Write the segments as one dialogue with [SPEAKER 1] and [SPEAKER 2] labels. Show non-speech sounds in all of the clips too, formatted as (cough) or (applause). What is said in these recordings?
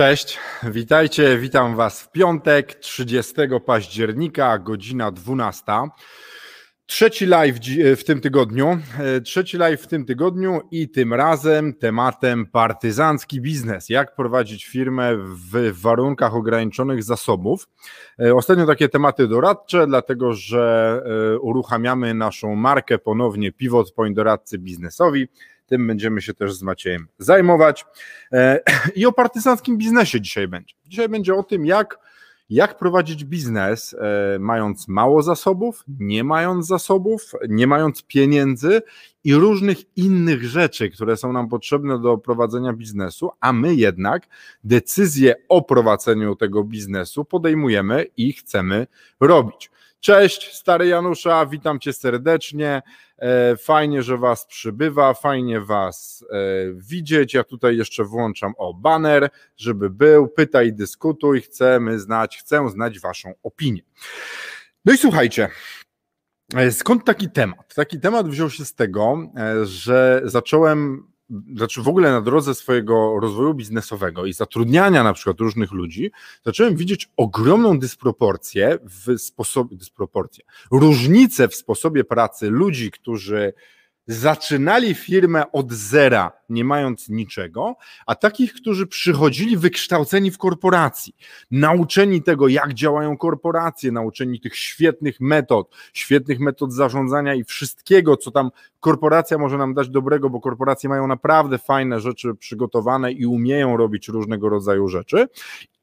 [SPEAKER 1] Cześć, witajcie, witam Was w piątek, 30 października, godzina 12. Trzeci live w tym tygodniu, e, trzeci live w tym tygodniu i tym razem tematem partyzancki biznes. Jak prowadzić firmę w warunkach ograniczonych zasobów. E, ostatnio takie tematy doradcze, dlatego że e, uruchamiamy naszą markę ponownie Pivot Point Doradcy Biznesowi. Tym będziemy się też z Maciejem zajmować. E, (clears throat) I o partyzanckim biznesie dzisiaj będzie. Dzisiaj będzie o tym, jak, jak prowadzić biznes, e, mając mało zasobów, nie mając zasobów, nie mając pieniędzy i różnych innych rzeczy, które są nam potrzebne do prowadzenia biznesu, a my jednak decyzję o prowadzeniu tego biznesu podejmujemy i chcemy robić. Cześć, stary Janusza, witam cię serdecznie. E, fajnie, że Was przybywa, fajnie Was e, widzieć. Ja tutaj jeszcze włączam o banner, żeby był. Pytaj, dyskutuj. Chcemy znać, chcę znać Waszą opinię. No i słuchajcie, e, skąd taki temat? Taki temat wziął się z tego, że zacząłem znaczy w ogóle na drodze swojego rozwoju biznesowego i zatrudniania na przykład różnych ludzi, zacząłem widzieć ogromną dysproporcję w sposobie, dysproporcję, różnicę w sposobie pracy ludzi, którzy zaczynali firmę od zera, nie mając niczego, a takich, którzy przychodzili wykształceni w korporacji, nauczeni tego, jak działają korporacje, nauczeni tych świetnych metod, świetnych metod zarządzania i wszystkiego, co tam korporacja może nam dać dobrego, bo korporacje mają naprawdę fajne rzeczy przygotowane i umieją robić różnego rodzaju rzeczy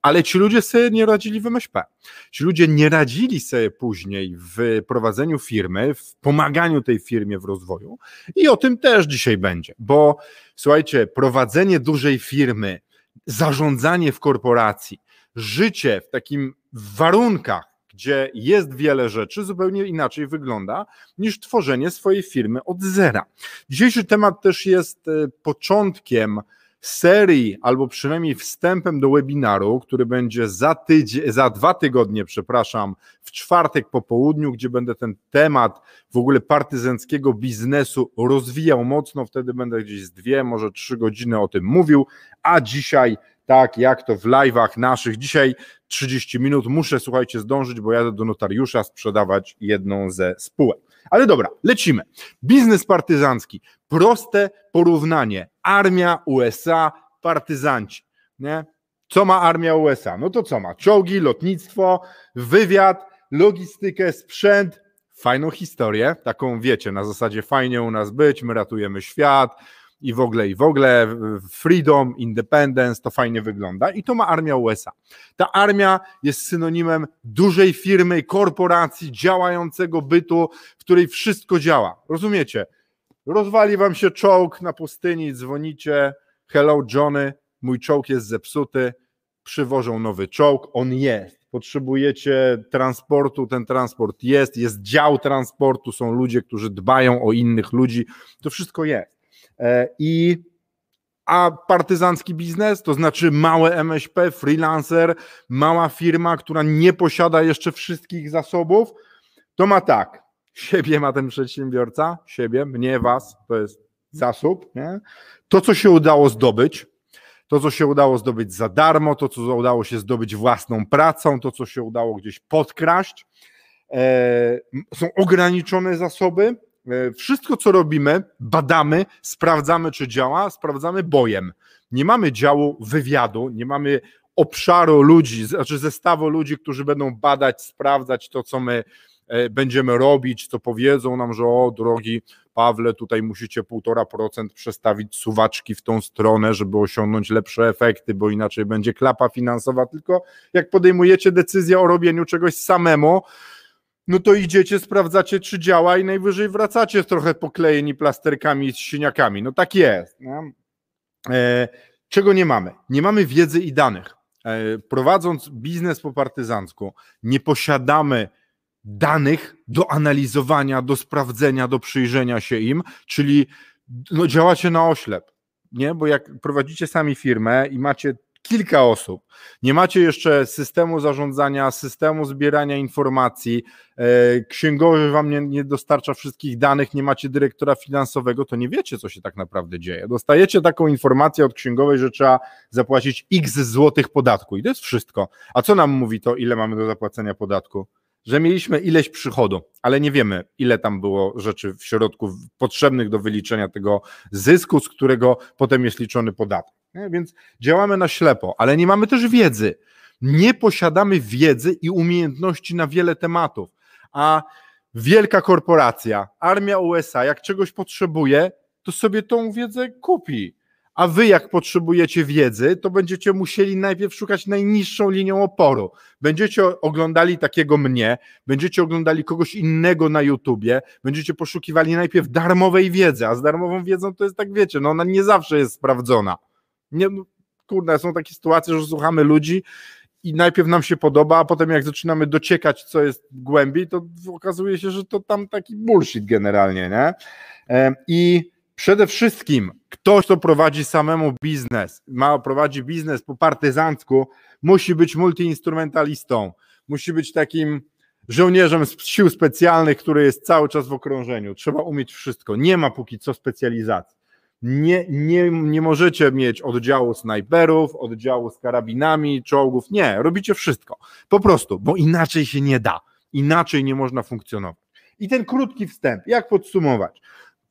[SPEAKER 1] ale ci ludzie sobie nie radzili w MŚP. Ci ludzie nie radzili sobie później w prowadzeniu firmy, w pomaganiu tej firmie w rozwoju i o tym też dzisiaj będzie, bo słuchajcie, prowadzenie dużej firmy, zarządzanie w korporacji, życie w takim warunkach, gdzie jest wiele rzeczy, zupełnie inaczej wygląda niż tworzenie swojej firmy od zera. Dzisiejszy temat też jest e, początkiem serii, albo przynajmniej wstępem do webinaru, który będzie za, tydzień, za dwa tygodnie, przepraszam, w czwartek po południu, gdzie będę ten temat w ogóle partyzanckiego biznesu rozwijał mocno. Wtedy będę gdzieś z dwie, może trzy godziny o tym mówił, a dzisiaj tak jak to w live'ach naszych. Dzisiaj 30 minut muszę, słuchajcie, zdążyć, bo jadę do notariusza sprzedawać jedną ze spółek. Ale dobra, lecimy. Biznes partyzancki. Proste porównanie. Armia USA, partyzanci. Nie? Co ma armia USA? No to co ma? Czołgi, lotnictwo, wywiad, logistykę, sprzęt, fajną historię, taką wiecie, na zasadzie fajnie u nas być, my ratujemy świat, i w ogóle, i w ogóle, freedom, independence, to fajnie wygląda i to ma armia USA. Ta armia jest synonimem dużej firmy, korporacji, działającego bytu, w której wszystko działa. Rozumiecie? Rozwali wam się czołg na pustyni, dzwonicie, hello Johnny, mój czołg jest zepsuty, przywożą nowy czołg, on jest. Potrzebujecie transportu, ten transport jest, jest dział transportu, są ludzie, którzy dbają o innych ludzi, to wszystko jest. E, I a partyzancki biznes, to znaczy małe MŚP, freelancer, mała firma, która nie posiada jeszcze wszystkich zasobów, to ma tak. Siebie ma ten przedsiębiorca, siebie, mnie, was, to jest zasób. Nie? To, co się udało zdobyć, to, co się udało zdobyć za darmo, to, co udało się zdobyć własną pracą, to, co się udało gdzieś podkraść, e, są ograniczone zasoby, wszystko, co robimy, badamy, sprawdzamy, czy działa, sprawdzamy bojem. Nie mamy działu wywiadu, nie mamy obszaru ludzi, znaczy zestawu ludzi, którzy będą badać, sprawdzać to, co my e, będziemy robić, co powiedzą nam, że o drogi Pawle, tutaj musicie 1,5% przestawić suwaczki w tą stronę, żeby osiągnąć lepsze efekty, bo inaczej będzie klapa finansowa, tylko jak podejmujecie decyzję o robieniu czegoś samemu, no to idziecie, sprawdzacie, czy działa i najwyżej wracacie trochę poklejeni plasterkami z siniakami. No tak jest. E, czego nie mamy? Nie mamy wiedzy i danych. E, prowadząc biznes po partyzancku, nie posiadamy danych do analizowania, do sprawdzenia, do przyjrzenia się im, czyli no, działacie na oślep. Nie? Bo jak prowadzicie sami firmę i macie kilka osób. Nie macie jeszcze systemu zarządzania, systemu zbierania informacji, e, księgowy wam nie, nie, dostarcza wszystkich danych, nie macie dyrektora finansowego, to nie wiecie, co się tak naprawdę dzieje. Dostajecie taką informację od księgowej, że trzeba zapłacić x złotych podatku i to jest wszystko. A co nam mówi to, ile mamy do zapłacenia podatku? Że mieliśmy ileś przychodu, ale nie wiemy, ile tam było rzeczy w środku potrzebnych do wyliczenia tego zysku, z którego potem jest liczony podatek. Nie? Więc działamy na ślepo, ale nie mamy też wiedzy. Nie posiadamy wiedzy i umiejętności na wiele tematów. A wielka korporacja, armia USA, jak czegoś potrzebuje, to sobie tą wiedzę kupi. A wy, jak potrzebujecie wiedzy, to będziecie musieli najpierw szukać najniższą linią oporu. Będziecie oglądali takiego mnie, będziecie oglądali kogoś innego na YouTubie, będziecie poszukiwali najpierw darmowej wiedzy, a z darmową wiedzą to jest tak, wiecie, no ona nie zawsze jest sprawdzona. Nie, no, kurde, są takie sytuacje, że słuchamy ludzi i najpierw nam się podoba, a potem jak zaczynamy dociekać, co jest głębiej, to okazuje się, że to tam taki bullshit generalnie, nie? I przede wszystkim ktoś, kto prowadzi samemu biznes, ma prowadzi biznes po partyzancku, musi być multiinstrumentalistą, musi być takim żołnierzem z sił specjalnych, który jest cały czas w okrążeniu. Trzeba umieć wszystko. Nie ma póki co specjalizacji. Nie, nie, nie możecie mieć oddziału snajperów, oddziału z karabinami, czołgów. Nie, robicie wszystko. Po prostu, bo inaczej się nie da. Inaczej nie można funkcjonować. I ten krótki wstęp, jak podsumować?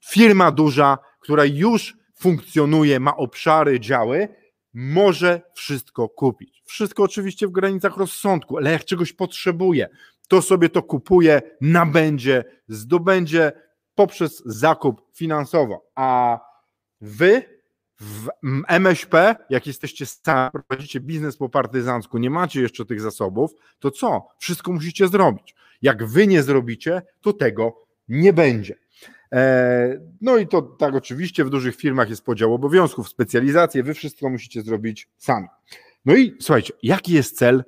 [SPEAKER 1] Firma duża, która już funkcjonuje, ma obszary, działy, może wszystko kupić. Wszystko oczywiście w granicach rozsądku, ale jak czegoś potrzebuje, to sobie to kupuje, nabędzie, zdobędzie poprzez zakup finansowo. A Wy w MŚP, jak jesteście sami, prowadzicie biznes po partyzancku, nie macie jeszcze tych zasobów, to co? Wszystko musicie zrobić. Jak wy nie zrobicie, to tego nie będzie. E, no i to tak oczywiście w dużych firmach jest podział obowiązków, specjalizacje, wy wszystko musicie zrobić sami. No i słuchajcie, jaki jest cel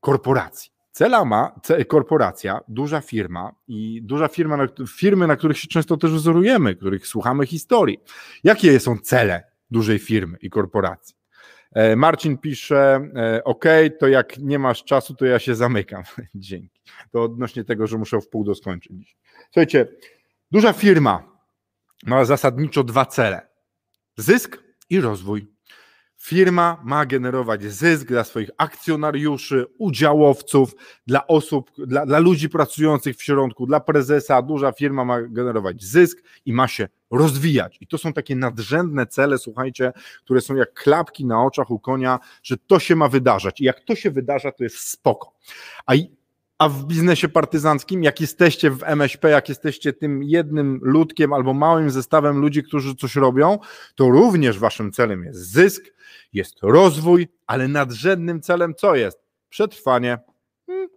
[SPEAKER 1] korporacji? Cela ma korporacja, duża firma i duża firma, na, firmy, na których się często też wzorujemy, których słuchamy historii. Jakie są cele dużej firmy i korporacji? E, Marcin pisze, e, OK, to jak nie masz czasu, to ja się zamykam. (laughs) Dzięki. To odnośnie tego, że muszę w pół do skończyć. Słuchajcie, duża firma ma zasadniczo dwa cele: zysk i rozwój. Firma ma generować zysk dla swoich akcjonariuszy, udziałowców, dla osób, dla, dla, ludzi pracujących w środku, dla prezesa. Duża firma ma generować zysk i ma się rozwijać. I to są takie nadrzędne cele, słuchajcie, które są jak klapki na oczach u konia, że to się ma wydarzać. I jak to się wydarza, to jest spoko. A a w biznesie partyzanckim, jak jesteście w MŚP, jak jesteście tym jednym ludkiem albo małym zestawem ludzi, którzy coś robią, to również waszym celem jest zysk, jest rozwój, ale nadrzędnym celem co jest? Przetrwanie. Hmm,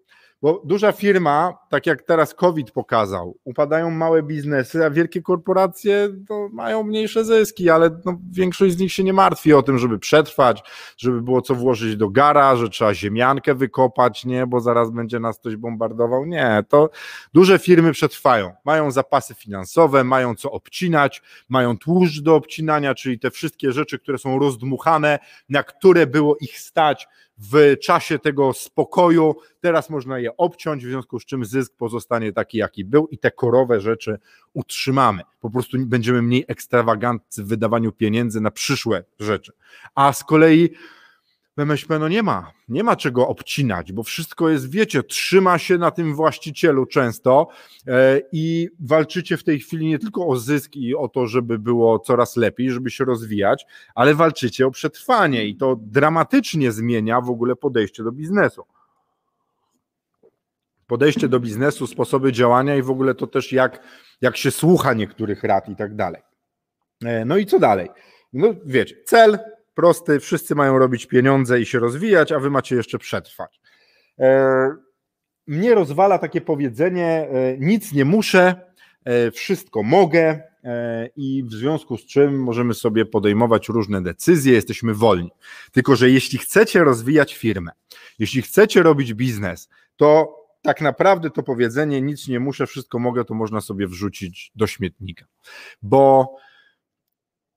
[SPEAKER 1] bo duża firma, tak jak teraz COVID pokazał, upadają małe biznesy, a wielkie korporacje to mają mniejsze zyski, ale no, większość z nich się nie martwi o tym, żeby przetrwać, żeby było co włożyć do gara, że trzeba ziemiankę wykopać, nie, bo zaraz będzie nas ktoś bombardował. Nie, to duże firmy przetrwają. Mają zapasy finansowe, mają co obcinać, mają tłuszcz do obcinania, czyli te wszystkie rzeczy, które są rozdmuchane, na które było ich stać w czasie tego spokoju. Teraz można je obciąć, w związku z czym zysk pozostanie taki, jaki był i te korowe rzeczy utrzymamy. Po prostu będziemy mniej ekstrawagantni w wydawaniu pieniędzy na przyszłe rzeczy. A z kolei MŚP no nie ma, nie ma czego obcinać, bo wszystko jest, wiecie, trzyma się na tym właścicielu często e, i walczycie w tej chwili nie tylko o zysk i o to, żeby było coraz lepiej, żeby się rozwijać, ale walczycie o przetrwanie i to dramatycznie zmienia w ogóle podejście do biznesu. Podejście do biznesu, sposoby działania i w ogóle to też jak, jak się słucha niektórych rad i tak dalej. E, no i co dalej? No wiecie, cel, prosty, wszyscy mają robić pieniądze i się rozwijać, a wy macie jeszcze przetrwać. E, mnie rozwala takie powiedzenie: e, nic nie muszę, e, wszystko mogę, i w związku z czym możemy sobie podejmować różne decyzje, jesteśmy wolni. Tylko, że jeśli chcecie rozwijać firmę, jeśli chcecie robić biznes, to tak naprawdę to powiedzenie nic nie muszę, wszystko mogę, to można sobie wrzucić do śmietnika. Bo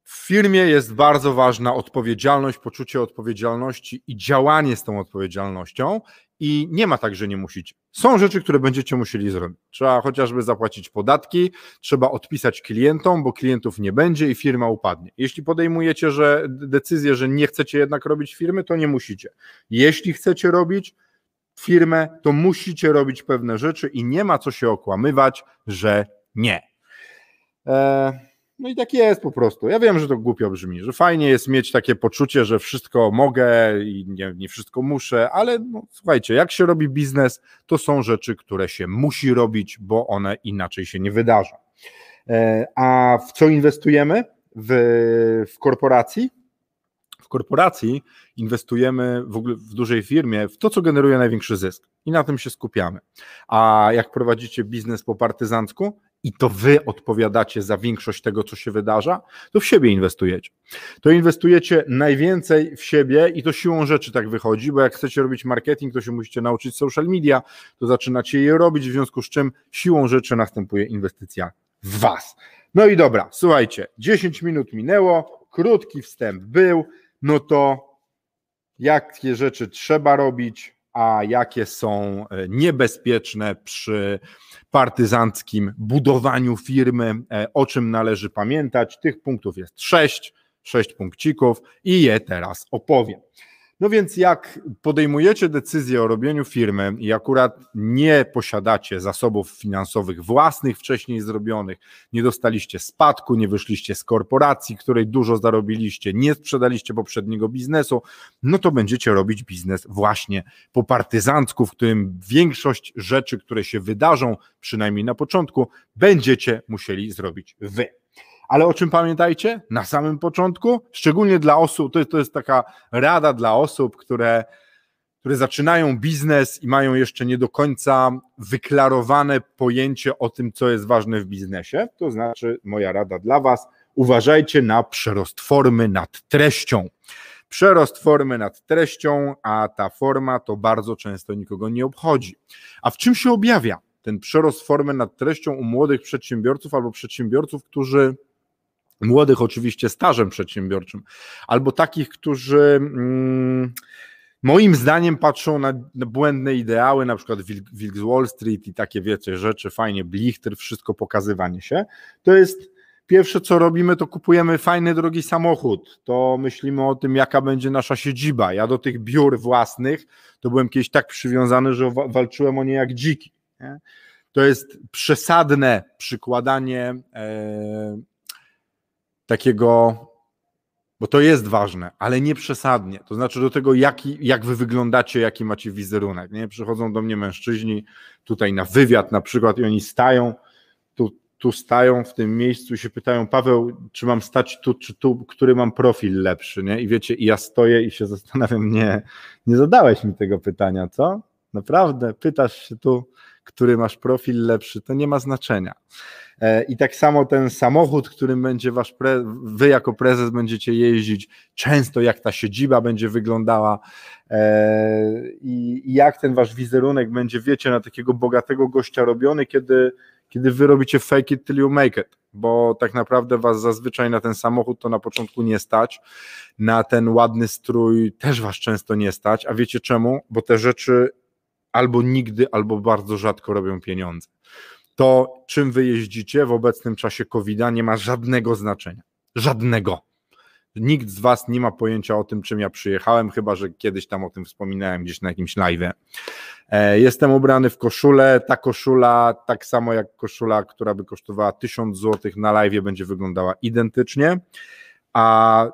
[SPEAKER 1] w firmie jest bardzo ważna odpowiedzialność, poczucie odpowiedzialności i działanie z tą odpowiedzialnością. I nie ma tak, że nie musicie. Są rzeczy, które będziecie musieli zrobić. Trzeba chociażby zapłacić podatki, trzeba odpisać klientom, bo klientów nie będzie i firma upadnie. Jeśli podejmujecie że decyzję, że nie chcecie jednak robić firmy, to nie musicie. Jeśli chcecie robić firmę, to musicie robić pewne rzeczy i nie ma co się okłamywać, że nie. Eee, no i tak jest po prostu. Ja wiem, że to głupio brzmi, że fajnie jest mieć takie poczucie, że wszystko mogę i nie, nie wszystko muszę, ale no, słuchajcie, jak się robi biznes, to są rzeczy, które się musi robić, bo one inaczej się nie wydarzą. E, a w co inwestujemy? W, w korporacji? W korporacji inwestujemy w ogóle w dużej firmie w to, co generuje największy zysk i na tym się skupiamy. A jak prowadzicie biznes po partyzancku, i to wy odpowiadacie za większość tego, co się wydarza, to w siebie inwestujecie. To inwestujecie najwięcej w siebie i to siłą rzeczy tak wychodzi, bo jak chcecie robić marketing, to się musicie nauczyć social media, to zaczynacie je robić, w związku z czym siłą rzeczy następuje inwestycja w was. No i dobra, słuchajcie, 10 minut minęło, krótki wstęp był, no to jakie rzeczy trzeba robić, a jakie są e, niebezpieczne przy partyzanckim budowaniu firmy, e, o czym należy pamiętać. Tych punktów jest sześć, sześć punkcików i je teraz opowiem. No więc jak podejmujecie decyzję o robieniu firmy i akurat nie posiadacie zasobów finansowych własnych wcześniej zrobionych, nie dostaliście spadku, nie wyszliście z korporacji, której dużo zarobiliście, nie sprzedaliście poprzedniego biznesu, no to będziecie robić biznes właśnie po partyzancku, w którym większość rzeczy, które się wydarzą, przynajmniej na początku, będziecie musieli zrobić wy. Ale o czym pamiętajcie? Na samym początku, szczególnie dla osób, to jest, to jest taka rada dla osób, które, które zaczynają biznes i mają jeszcze nie do końca wyklarowane pojęcie o tym, co jest ważne w biznesie. To znaczy, moja rada dla Was, uważajcie na przerost formy nad treścią. Przerost formy nad treścią, a ta forma to bardzo często nikogo nie obchodzi. A w czym się objawia ten przerost formy nad treścią u młodych przedsiębiorców albo przedsiębiorców, którzy młodych oczywiście stażem przedsiębiorczym, albo takich, którzy mm, moim zdaniem patrzą na, błędne ideały, na przykład Wilk z Wall Street i takie wiecie rzeczy, fajnie, blichter, wszystko pokazywanie się, to jest pierwsze co robimy, to kupujemy fajny, drogi samochód, to myślimy o tym, jaka będzie nasza siedziba. Ja do tych biur własnych to byłem kiedyś tak przywiązany, że walczyłem o nie jak dziki. Nie? To jest przesadne przykładanie e, takiego, bo to jest ważne, ale nie przesadnie. To znaczy do tego, jaki, jak wy wyglądacie, jaki macie wizerunek. Nie? Przychodzą do mnie mężczyźni tutaj na wywiad na przykład i oni stają, tu, tu stają w tym miejscu i się pytają, Paweł, czy mam stać tu, czy tu, który mam profil lepszy, nie? I wiecie, i ja stoję i się (laughs) zastanawiam, nie, nie zadałeś mi tego pytania, co? Naprawdę, pytasz się tu, który masz profil lepszy, to nie ma znaczenia. E, I tak samo ten samochód, którym będzie wasz pre, wy jako prezes będziecie jeździć, często jak ta siedziba będzie wyglądała e, i jak ten wasz wizerunek będzie, wiecie, na takiego bogatego gościa robiony, kiedy, kiedy wy robicie fake it till you make it, bo tak naprawdę was zazwyczaj na ten samochód to na początku nie stać, na ten ładny strój też was często nie stać, a wiecie czemu? Bo te rzeczy albo nigdy, albo bardzo rzadko robią pieniądze to czym wy jeździcie w obecnym czasie COVID-a nie ma żadnego znaczenia. Żadnego. Nikt z was nie ma pojęcia o tym, czym ja przyjechałem, chyba że kiedyś tam o tym wspominałem gdzieś na jakimś live. E, jestem ubrany w koszulę. Ta koszula, tak samo jak koszula, która by kosztowała 1000 zł na live, będzie wyglądała identycznie. A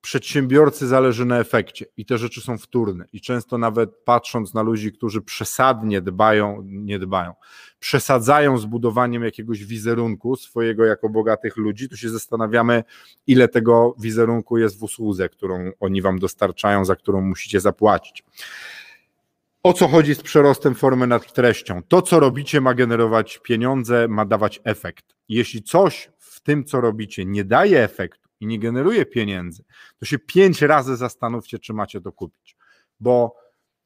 [SPEAKER 1] przedsiębiorcy zależy na efekcie i te rzeczy są wtórne. I często nawet patrząc na ludzi, którzy przesadnie dbają, nie dbają, przesadzają z budowaniem jakiegoś wizerunku swojego jako bogatych ludzi, to się zastanawiamy, ile tego wizerunku jest w usłudze, którą oni wam dostarczają, za którą musicie zapłacić. O co chodzi z przerostem formy nad treścią? To, co robicie, ma generować pieniądze, ma dawać efekt. Jeśli coś w tym, co robicie, nie daje efektu i nie generuje pieniędzy, to się pięć razy zastanówcie, czy macie to kupić. Bo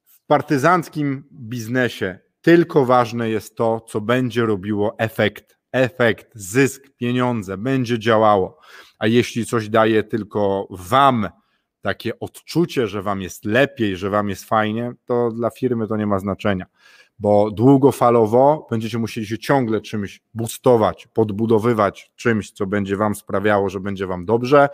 [SPEAKER 1] w partyzanckim biznesie tylko ważne jest to, co będzie robiło efekt. Efekt, zysk, pieniądze, będzie działało. A jeśli coś daje tylko Wam, takie odczucie, że wam jest lepiej, że wam jest fajnie, to dla firmy to nie ma znaczenia, bo długofalowo będziecie musieli się ciągle czymś boostować, podbudowywać czymś, co będzie wam sprawiało, że będzie wam dobrze.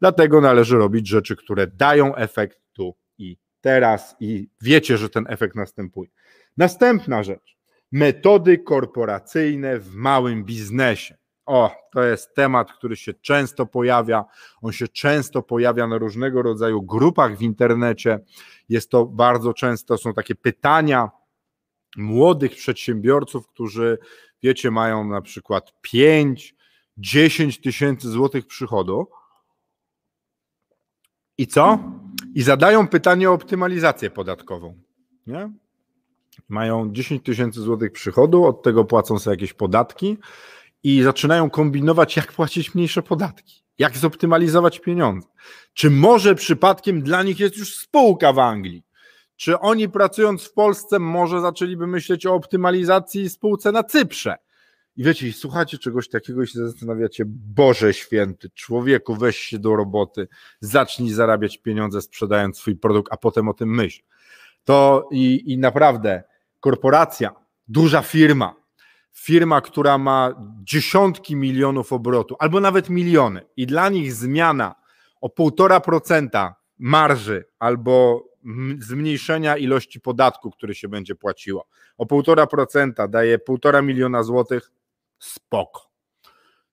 [SPEAKER 1] Dlatego należy robić rzeczy, które dają efekt tu i teraz i wiecie, że ten efekt następuje. Następna rzecz. Metody korporacyjne w małym biznesie. O, to jest temat, który się często pojawia. On się często pojawia na różnego rodzaju grupach w internecie. Jest to bardzo często, są takie pytania młodych przedsiębiorców, którzy, wiecie, mają na przykład 5, 10 tysięcy złotych przychodu. I co? I zadają pytanie o optymalizację podatkową. Nie? Mają 10 tysięcy złotych przychodu, od tego płacą sobie jakieś podatki i zaczynają kombinować, jak płacić mniejsze podatki, jak zoptymalizować pieniądze. Czy może przypadkiem dla nich jest już spółka w Anglii? Czy oni pracując w Polsce może zaczęliby myśleć o optymalizacji spółce na Cyprze? I wiecie, słuchacie czegoś takiego i się zastanawiacie, Boże święty, człowieku, weź się do roboty, zacznij zarabiać pieniądze sprzedając swój produkt, a potem o tym myśl. To i, i naprawdę korporacja, duża firma, firma, która ma dziesiątki milionów obrotu, albo nawet miliony, i dla nich zmiana o 1,5% marży albo zmniejszenia ilości podatku, który się będzie płaciło, o 1,5% daje 1,5 miliona złotych, spoko.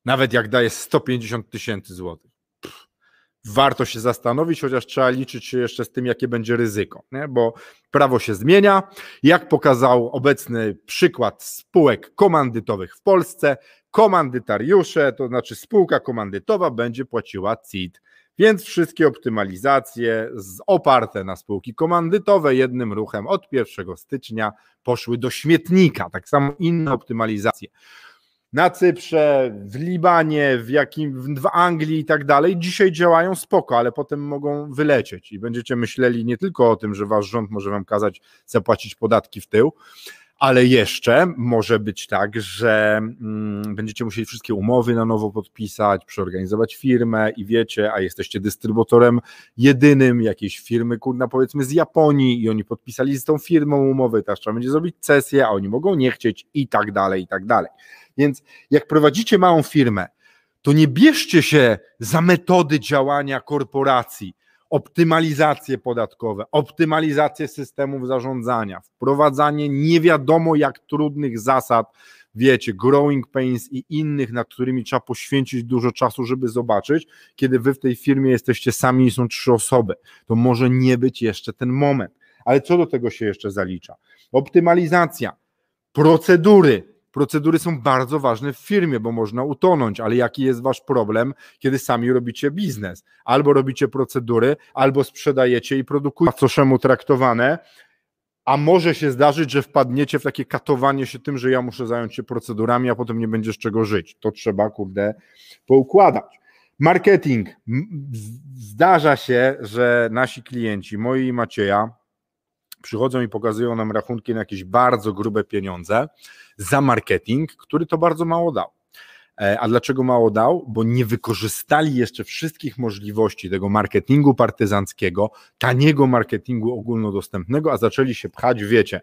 [SPEAKER 1] Nawet jak daje 150 tysięcy złotych warto się zastanowić, chociaż trzeba liczyć się jeszcze z tym, jakie będzie ryzyko, nie? bo prawo się zmienia. Jak pokazał obecny przykład spółek komandytowych w Polsce, komandytariusze, to znaczy spółka komandytowa będzie płaciła CIT. Więc wszystkie optymalizacje oparte na spółki komandytowe jednym ruchem od 1 stycznia poszły do śmietnika. Tak samo inne optymalizacje na Cyprze, w Libanie, w, jakim, w Anglii i tak dalej, dzisiaj działają spoko, ale potem mogą wylecieć i będziecie myśleli nie tylko o tym, że wasz rząd może wam kazać zapłacić podatki w tył, ale jeszcze może być tak, że mm, będziecie musieli wszystkie umowy na nowo podpisać, przeorganizować firmę i wiecie, a jesteście dystrybutorem jedynym jakiejś firmy, kurna powiedzmy z Japonii i oni podpisali z tą firmą umowę, teraz trzeba będzie zrobić sesję, a oni mogą nie chcieć i tak dalej, i tak dalej. Więc jak prowadzicie małą firmę, to nie bierzcie się za metody działania korporacji, optymalizacje podatkowe, optymalizację systemów zarządzania, wprowadzanie nie wiadomo jak trudnych zasad, wiecie, growing pains i innych, nad którymi trzeba poświęcić dużo czasu, żeby zobaczyć, kiedy wy w tej firmie jesteście sami i są trzy osoby. To może nie być jeszcze ten moment. Ale co do tego się jeszcze zalicza? Optymalizacja, procedury, Procedury są bardzo ważne w firmie, bo można utonąć, ale jaki jest wasz problem, kiedy sami robicie biznes? Albo robicie procedury, albo sprzedajecie i produkujecie macoszemu traktowane, a może się zdarzyć, że wpadniecie w takie katowanie się tym, że ja muszę zająć się procedurami, a potem nie będziesz czego żyć. To trzeba, kurde, poukładać. Marketing. Zdarza się, że nasi klienci, moi i Macieja, przychodzą i pokazują nam rachunki na jakieś bardzo grube pieniądze za marketing, który to bardzo mało dał. E, a dlaczego mało dał? Bo nie wykorzystali jeszcze wszystkich możliwości tego marketingu partyzanckiego, taniego marketingu ogólnodostępnego, a zaczęli się pchać, wiecie,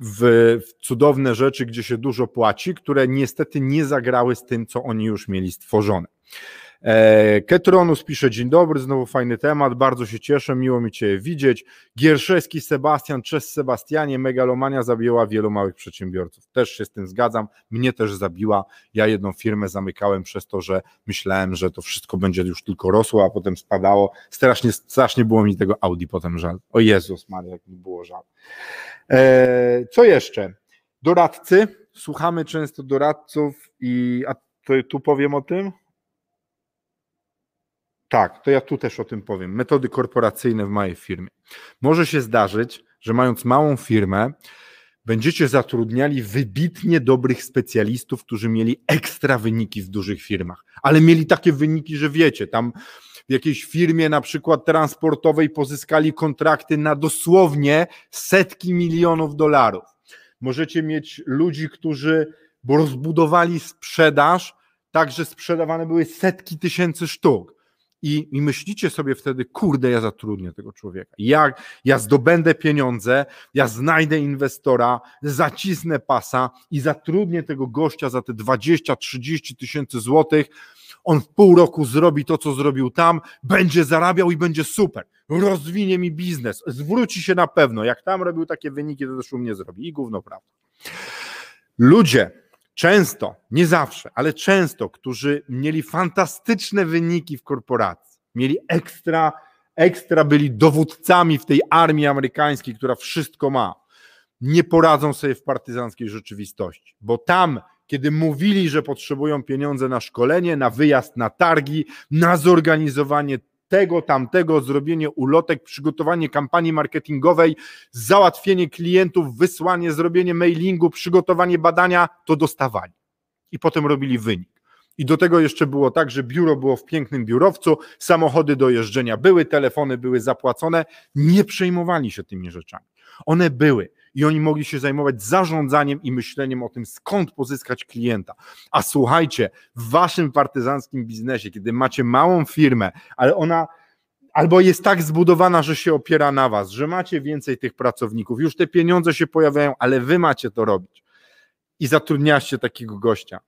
[SPEAKER 1] w, w cudowne rzeczy, gdzie się dużo płaci, które niestety nie zagrały z tym, co oni już mieli stworzone. E, Ketronus pisze, dzień dobry, znowu fajny temat, bardzo się cieszę, miło mi Cię widzieć. Gierszewski Sebastian, cześć Sebastianie, megalomania zabiła wielu małych przedsiębiorców. Też się z tym zgadzam, mnie też zabiła. Ja jedną firmę zamykałem przez to, że myślałem, że to wszystko będzie już tylko rosło, a potem spadało. Strasznie, strasznie było mi tego Audi potem żal. O Jezus Maria, jak mi było żal. E, co jeszcze? Doradcy. Słuchamy często doradców i a to, tu powiem o tym. Tak, to ja tu też o tym powiem. Metody korporacyjne w mojej firmie. Może się zdarzyć, że mając małą firmę, będziecie zatrudniali wybitnie dobrych specjalistów, którzy mieli ekstra wyniki w dużych firmach, ale mieli takie wyniki, że wiecie, tam w jakiejś firmie na przykład transportowej pozyskali kontrakty na dosłownie setki milionów dolarów. Możecie mieć ludzi, którzy rozbudowali sprzedaż, tak że sprzedawane były setki tysięcy sztuk. I, I myślicie sobie wtedy, kurde, ja zatrudnię tego człowieka. Jak ja zdobędę pieniądze, ja znajdę inwestora, zacisnę pasa i zatrudnię tego gościa za te 20-30 tysięcy złotych. On w pół roku zrobi to, co zrobił tam, będzie zarabiał i będzie super. Rozwinie mi biznes, zwróci się na pewno. Jak tam robił takie wyniki, to też u mnie zrobi. I gówno prawda. Ludzie, często, nie zawsze, ale często, którzy mieli fantastyczne wyniki w korporacji, mieli ekstra, ekstra byli dowódcami w tej armii amerykańskiej, która wszystko ma, nie poradzą sobie w partyzanckiej rzeczywistości, bo tam kiedy mówili, że potrzebują pieniądze na szkolenie, na wyjazd na targi, na zorganizowanie tego, tamtego, zrobienie ulotek, przygotowanie kampanii marketingowej, załatwienie klientów, wysłanie, zrobienie mailingu, przygotowanie badania, to dostawali. I potem robili wynik. I do tego jeszcze było tak, że biuro było w pięknym biurowcu, samochody do jeżdżenia były, telefony były zapłacone, nie przejmowali się tymi rzeczami. One były i oni mogli się zajmować zarządzaniem i myśleniem o tym, skąd pozyskać klienta. A słuchajcie, w waszym partyzanckim biznesie, kiedy macie małą firmę, ale ona albo jest tak zbudowana, że się opiera na was, że macie więcej tych pracowników, już te pieniądze się pojawiają, ale wy macie to robić i zatrudniacie takiego gościa,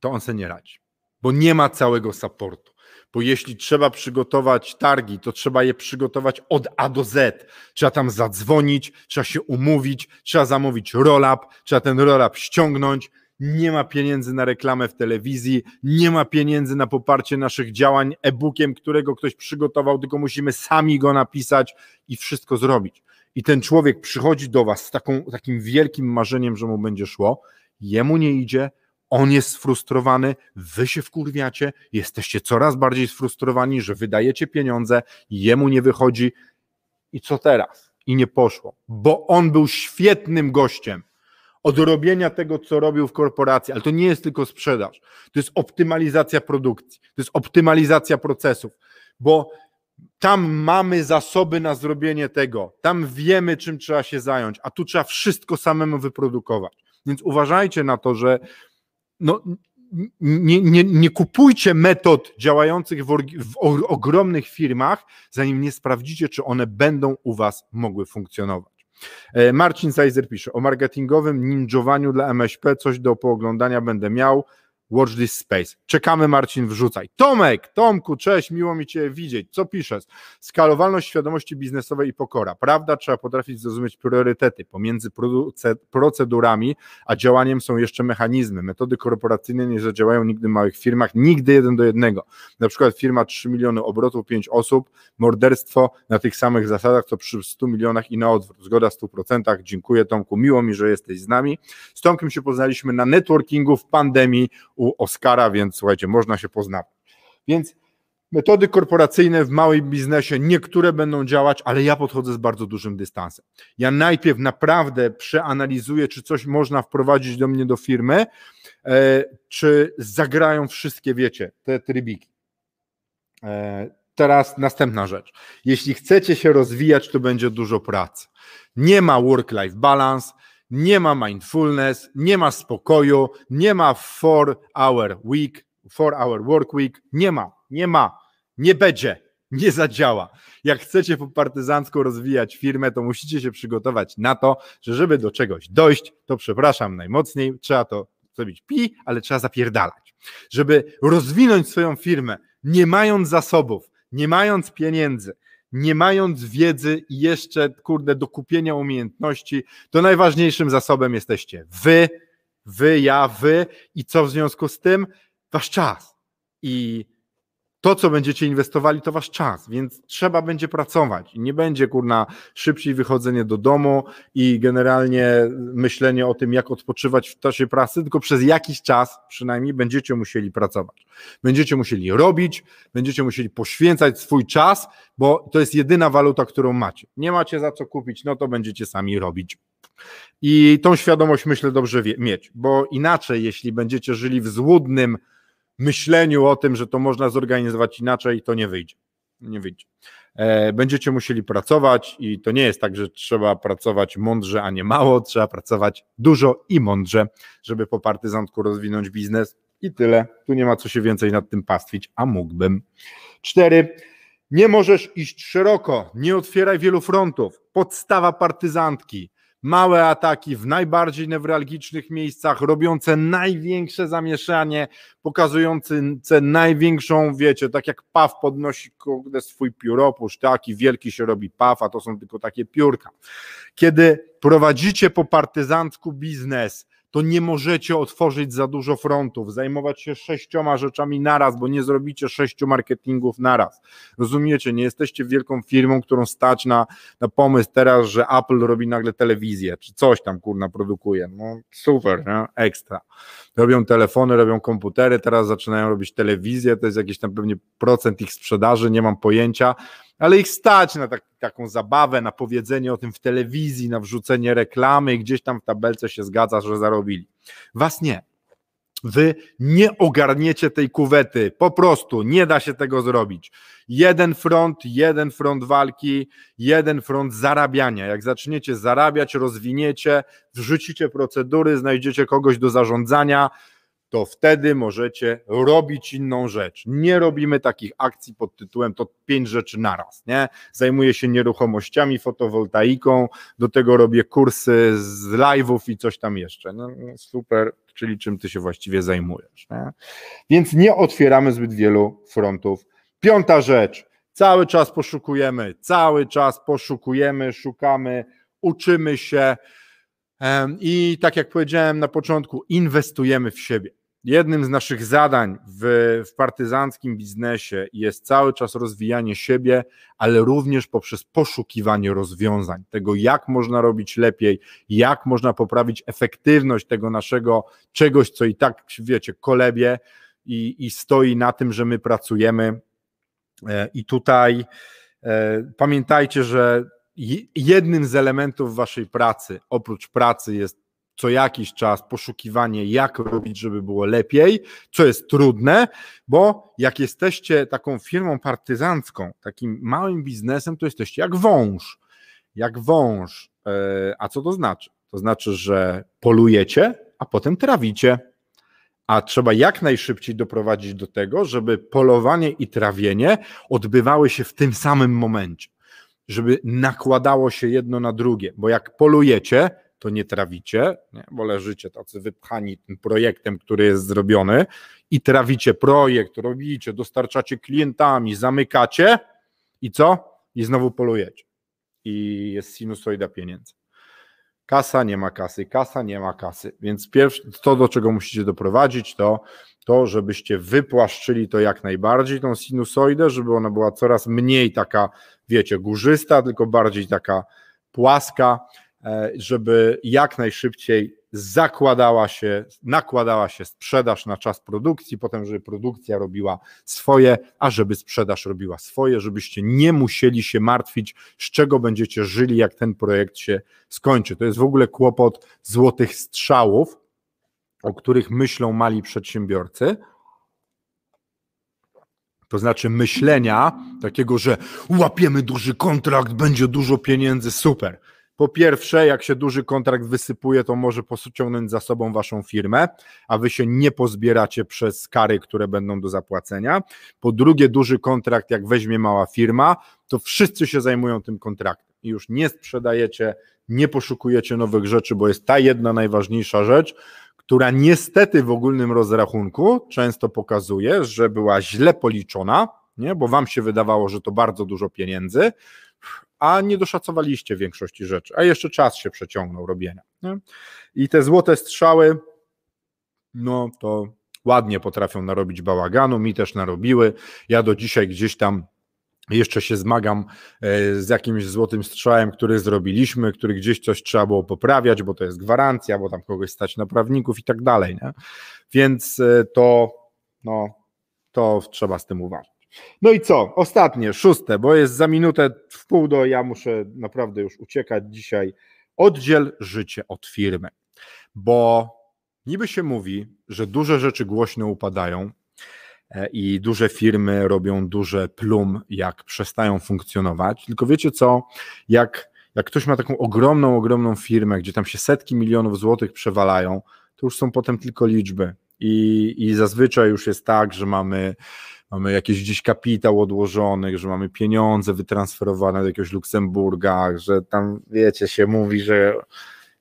[SPEAKER 1] to on se nie radzi, bo nie ma całego supportu bo jeśli trzeba przygotować targi, to trzeba je przygotować od A do Z. Trzeba tam zadzwonić, trzeba się umówić, trzeba zamówić roll-up, trzeba ten roll-up ściągnąć. Nie ma pieniędzy na reklamę w telewizji, nie ma pieniędzy na poparcie naszych działań e-bookiem, którego ktoś przygotował, tylko musimy sami go napisać i wszystko zrobić. I ten człowiek przychodzi do Was z taką, takim wielkim marzeniem, że mu będzie szło, jemu nie idzie, on jest sfrustrowany, wy się wkurwiacie, jesteście coraz bardziej sfrustrowani, że wydajecie pieniądze, jemu nie wychodzi. I co teraz? I nie poszło, bo on był świetnym gościem od robienia tego, co robił w korporacji, ale to nie jest tylko sprzedaż, to jest optymalizacja produkcji, to jest optymalizacja procesów, bo tam mamy zasoby na zrobienie tego, tam wiemy, czym trzeba się zająć, a tu trzeba wszystko samemu wyprodukować. Więc uważajcie na to, że no, nie, nie, nie kupujcie metod działających w, w ogromnych firmach, zanim nie sprawdzicie, czy one będą u Was mogły funkcjonować. E, Marcin Zajzer pisze, o marketingowym ninjowaniu dla MŚP coś do pooglądania będę miał. Watch this space. Czekamy, Marcin, wrzucaj. Tomek, Tomku, cześć, miło mi Cię widzieć. Co piszesz? Skalowalność świadomości biznesowej i pokora. Prawda, trzeba potrafić zrozumieć priorytety. Pomiędzy procedurami a działaniem są jeszcze mechanizmy. Metody korporacyjne nie zadziałają nigdy w małych firmach, nigdy jeden do jednego. Na przykład firma 3 miliony obrotów, 5 osób, morderstwo na tych samych zasadach, co przy 100 milionach i na odwrót. Zgoda w 100%. Dziękuję, Tomku. Miło mi, że jesteś z nami. Z Tomkiem się poznaliśmy na networkingu w pandemii u Oscara, więc słuchajcie, można się poznawać. Więc metody korporacyjne w małym biznesie, niektóre będą działać, ale ja podchodzę z bardzo dużym dystansem. Ja najpierw naprawdę przeanalizuję, czy coś można wprowadzić do mnie do firmy, e, czy zagrają wszystkie, wiecie, te trybiki. E, teraz następna rzecz. Jeśli chcecie się rozwijać, to będzie dużo pracy. Nie ma work-life balance, nie ma mindfulness, nie ma spokoju, nie ma four hour week, four hour work week, nie ma, nie ma, nie będzie, nie zadziała. Jak chcecie po partyzancku rozwijać firmę, to musicie się przygotować na to, że żeby do czegoś dojść, to przepraszam najmocniej, trzeba to zrobić pi, ale trzeba zapierdalać. Żeby rozwinąć swoją firmę, nie mając zasobów, nie mając pieniędzy, nie mając wiedzy i jeszcze, kurde, do kupienia umiejętności, to najważniejszym zasobem jesteście wy, wy, ja, wy i co w związku z tym? Wasz czas. I to, co będziecie inwestowali, to wasz czas, więc trzeba będzie pracować. I nie będzie, kurna, szybciej wychodzenie do domu i generalnie myślenie o tym, jak odpoczywać w czasie pracy, tylko przez jakiś czas przynajmniej będziecie musieli pracować. Będziecie musieli robić, będziecie musieli poświęcać swój czas, bo to jest jedyna waluta, którą macie. Nie macie za co kupić, no to będziecie sami robić. I tą świadomość myślę dobrze mieć, bo inaczej, jeśli będziecie żyli w złudnym, myśleniu o tym, że to można zorganizować inaczej, to nie wyjdzie. Nie wyjdzie. E, będziecie musieli pracować i to nie jest tak, że trzeba pracować mądrze, a nie mało, trzeba pracować dużo i mądrze, żeby po partyzantku rozwinąć biznes i tyle. Tu nie ma co się więcej nad tym pastwić, a mógłbym. Cztery. Nie możesz iść szeroko, nie otwieraj wielu frontów. Podstawa partyzantki małe ataki w najbardziej newralgicznych miejscach, robiące największe zamieszanie, pokazujące największą, wiecie, tak jak paw podnosi swój pióropusz, taki wielki się robi paw, a to są tylko takie piórka. Kiedy prowadzicie po partyzancku biznes, to nie możecie otworzyć za dużo frontów, zajmować się sześcioma rzeczami naraz, bo nie zrobicie sześciu marketingów naraz. Rozumiecie, nie jesteście wielką firmą, którą stać na, na pomysł teraz, że Apple robi nagle telewizję, czy coś tam kurna produkuje. No super, nie? ekstra. Robią telefony, robią komputery, teraz zaczynają robić telewizję, to jest jakiś tam pewnie procent ich sprzedaży, nie mam pojęcia, ale ich stać na tak, taką zabawę, na powiedzenie o tym w telewizji, na wrzucenie reklamy i gdzieś tam w tabelce się zgadza, że zarobili. Was nie. Wy nie ogarniecie tej kuwety, po prostu nie da się tego zrobić. Jeden front, jeden front walki, jeden front zarabiania. Jak zaczniecie zarabiać, rozwiniecie, wrzucicie procedury, znajdziecie kogoś do zarządzania, to wtedy możecie robić inną rzecz. Nie robimy takich akcji pod tytułem to pięć rzeczy naraz, nie? Zajmuję się nieruchomościami, fotowoltaiką, do tego robię kursy z live'ów i coś tam jeszcze. No, no, super, czyli czym ty się właściwie zajmujesz, nie? Więc nie otwieramy zbyt wielu frontów. Piąta rzecz, cały czas poszukujemy, cały czas poszukujemy, szukamy, uczymy się, i tak jak powiedziałem na początku, inwestujemy w siebie. Jednym z naszych zadań w, w partyzanckim biznesie jest cały czas rozwijanie siebie, ale również poprzez poszukiwanie rozwiązań, tego jak można robić lepiej, jak można poprawić efektywność tego naszego czegoś, co i tak, wiecie, kolebie i, i stoi na tym, że my pracujemy. E, I tutaj e, pamiętajcie, że jednym z elementów waszej pracy, oprócz pracy, jest co jakiś czas poszukiwanie, jak robić, żeby było lepiej, co jest trudne, bo jak jesteście taką firmą partyzancką, takim małym biznesem, to jesteście jak wąż. Jak wąż. E, a co to znaczy? To znaczy, że polujecie, a potem trawicie. A trzeba jak najszybciej doprowadzić do tego, żeby polowanie i trawienie odbywały się w tym samym momencie, żeby nakładało się jedno na drugie, bo jak polujecie, to nie trawicie, nie? bo leżycie tacy wypchani tym projektem, który jest zrobiony i trawicie projekt, robicie, dostarczacie klientami, zamykacie i co? I znowu polujecie. I jest sinusoida pieniędzy. Kasa nie ma kasy, kasa nie ma kasy. Więc pierwsze, to, do czego musicie doprowadzić, to to, żebyście wypłaszczyli to jak najbardziej, tą sinusoidę, żeby ona była coraz mniej taka, wiecie, górzysta, tylko bardziej taka płaska, żeby jak najszybciej zakładała się, nakładała się sprzedaż na czas produkcji, potem, żeby produkcja robiła swoje, a żeby sprzedaż robiła swoje, żebyście nie musieli się martwić, z czego będziecie żyli, jak ten projekt się skończy. To jest w ogóle kłopot złotych strzałów, o których myślą mali przedsiębiorcy. To znaczy myślenia takiego, że łapiemy duży kontrakt, będzie dużo pieniędzy, super po pierwsze, jak się duży kontrakt wysypuje, to może pociągnąć za sobą waszą firmę, a wy się nie pozbieracie przez kary, które będą do zapłacenia. Po drugie, duży kontrakt, jak weźmie mała firma, to wszyscy się zajmują tym kontraktem i już nie sprzedajecie, nie poszukujecie nowych rzeczy, bo jest ta jedna najważniejsza rzecz, która niestety w ogólnym rozrachunku często pokazuje, że była źle policzona, nie? bo wam się wydawało, że to bardzo dużo pieniędzy, a nie doszacowaliście większości rzeczy, a jeszcze czas się przeciągnął robienia. Nie? I te złote strzały, no to ładnie potrafią narobić bałaganu, mi też narobiły. Ja do dzisiaj gdzieś tam jeszcze się zmagam e, z jakimś złotym strzałem, który zrobiliśmy, który gdzieś coś trzeba było poprawiać, bo to jest gwarancja, bo tam kogoś stać na prawników i tak dalej. Nie? Więc e, to, no, to trzeba z tym uważać. No i co? Ostatnie, szóste, bo jest za minutę w pół do, ja muszę naprawdę już uciekać dzisiaj. Oddziel życie od firmy, bo niby się mówi, że duże rzeczy głośno upadają, E, i duże firmy robią duże plum, jak przestają funkcjonować. Tylko wiecie co, jak, jak ktoś ma taką ogromną, ogromną firmę, gdzie tam się setki milionów złotych przewalają, to już są potem tylko liczby. I, i zazwyczaj już jest tak, że mamy, mamy jakiś gdzieś kapitał odłożony, że mamy pieniądze wytransferowane do jakiegoś Luksemburga, że tam wiecie, się mówi, że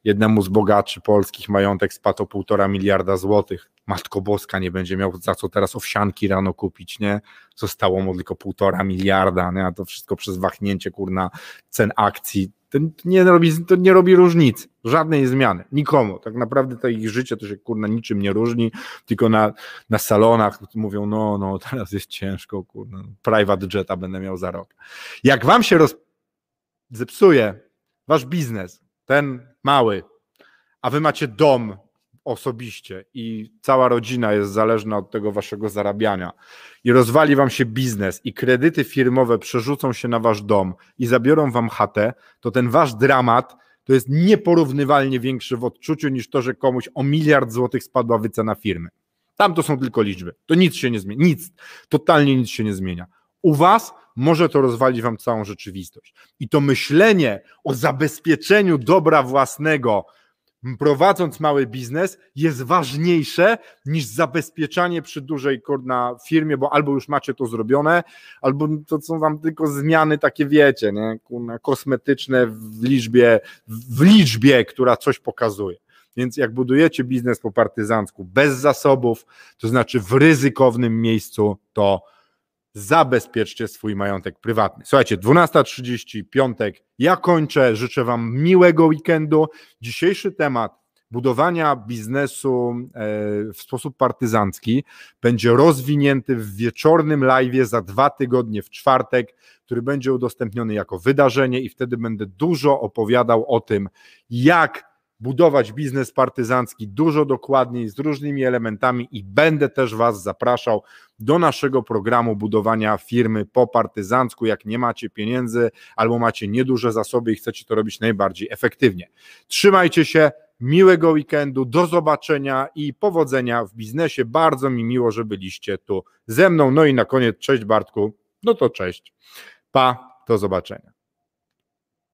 [SPEAKER 1] jednemu z bogaczy polskich majątek spadł o półtora miliarda złotych. Matko Boska nie będzie miał za co teraz owsianki rano kupić, nie? Zostało mu tylko półtora miliarda, nie? A to wszystko przez wahnięcie, kurna, cen akcji. To nie robi, to nie robi różnicy, żadnej zmiany, nikomu. Tak naprawdę to ich życie to się kurna niczym nie różni, tylko na, na salonach mówią, no, no, teraz jest ciężko, kurna, private jeta będę miał za rok. Jak wam się roz... zepsuje wasz biznes, ten mały, a wy macie dom osobiście i cała rodzina jest zależna od tego waszego zarabiania i rozwali wam się biznes i kredyty firmowe przerzucą się na wasz dom i zabiorą wam chatę, to ten wasz dramat to jest nieporównywalnie większy w odczuciu niż to, że komuś o miliard złotych spadła wycena firmy. Tam to są tylko liczby. To nic się nie zmienia. Nic. Totalnie nic się nie zmienia. U was może to rozwalić wam całą rzeczywistość. I to myślenie o zabezpieczeniu dobra własnego, prowadząc mały biznes, jest ważniejsze niż zabezpieczanie przy dużej na firmie, bo albo już macie to zrobione, albo to są wam tylko zmiany takie, wiecie, nie? kosmetyczne w liczbie, w liczbie, która coś pokazuje. Więc jak budujecie biznes po partyzancku bez zasobów, to znaczy w ryzykownym miejscu, to zabezpieczcie swój majątek prywatny. Słuchajcie, 12.30, piątek, ja kończę, życzę Wam miłego weekendu. Dzisiejszy temat budowania biznesu e, w sposób partyzancki będzie rozwinięty w wieczornym live za dwa tygodnie w czwartek, który będzie udostępniony jako wydarzenie i wtedy będę dużo opowiadał o tym, jak budować biznes partyzancki dużo dokładniej, z różnymi elementami i będę też Was zapraszał do naszego programu budowania firmy po partyzancku, jak nie macie pieniędzy albo macie nieduże zasoby i chcecie to robić najbardziej efektywnie. Trzymajcie się, miłego weekendu, do zobaczenia i powodzenia w biznesie. Bardzo mi miło, że byliście tu ze mną. No i na koniec, cześć Bartku. No to cześć. Pa, do zobaczenia.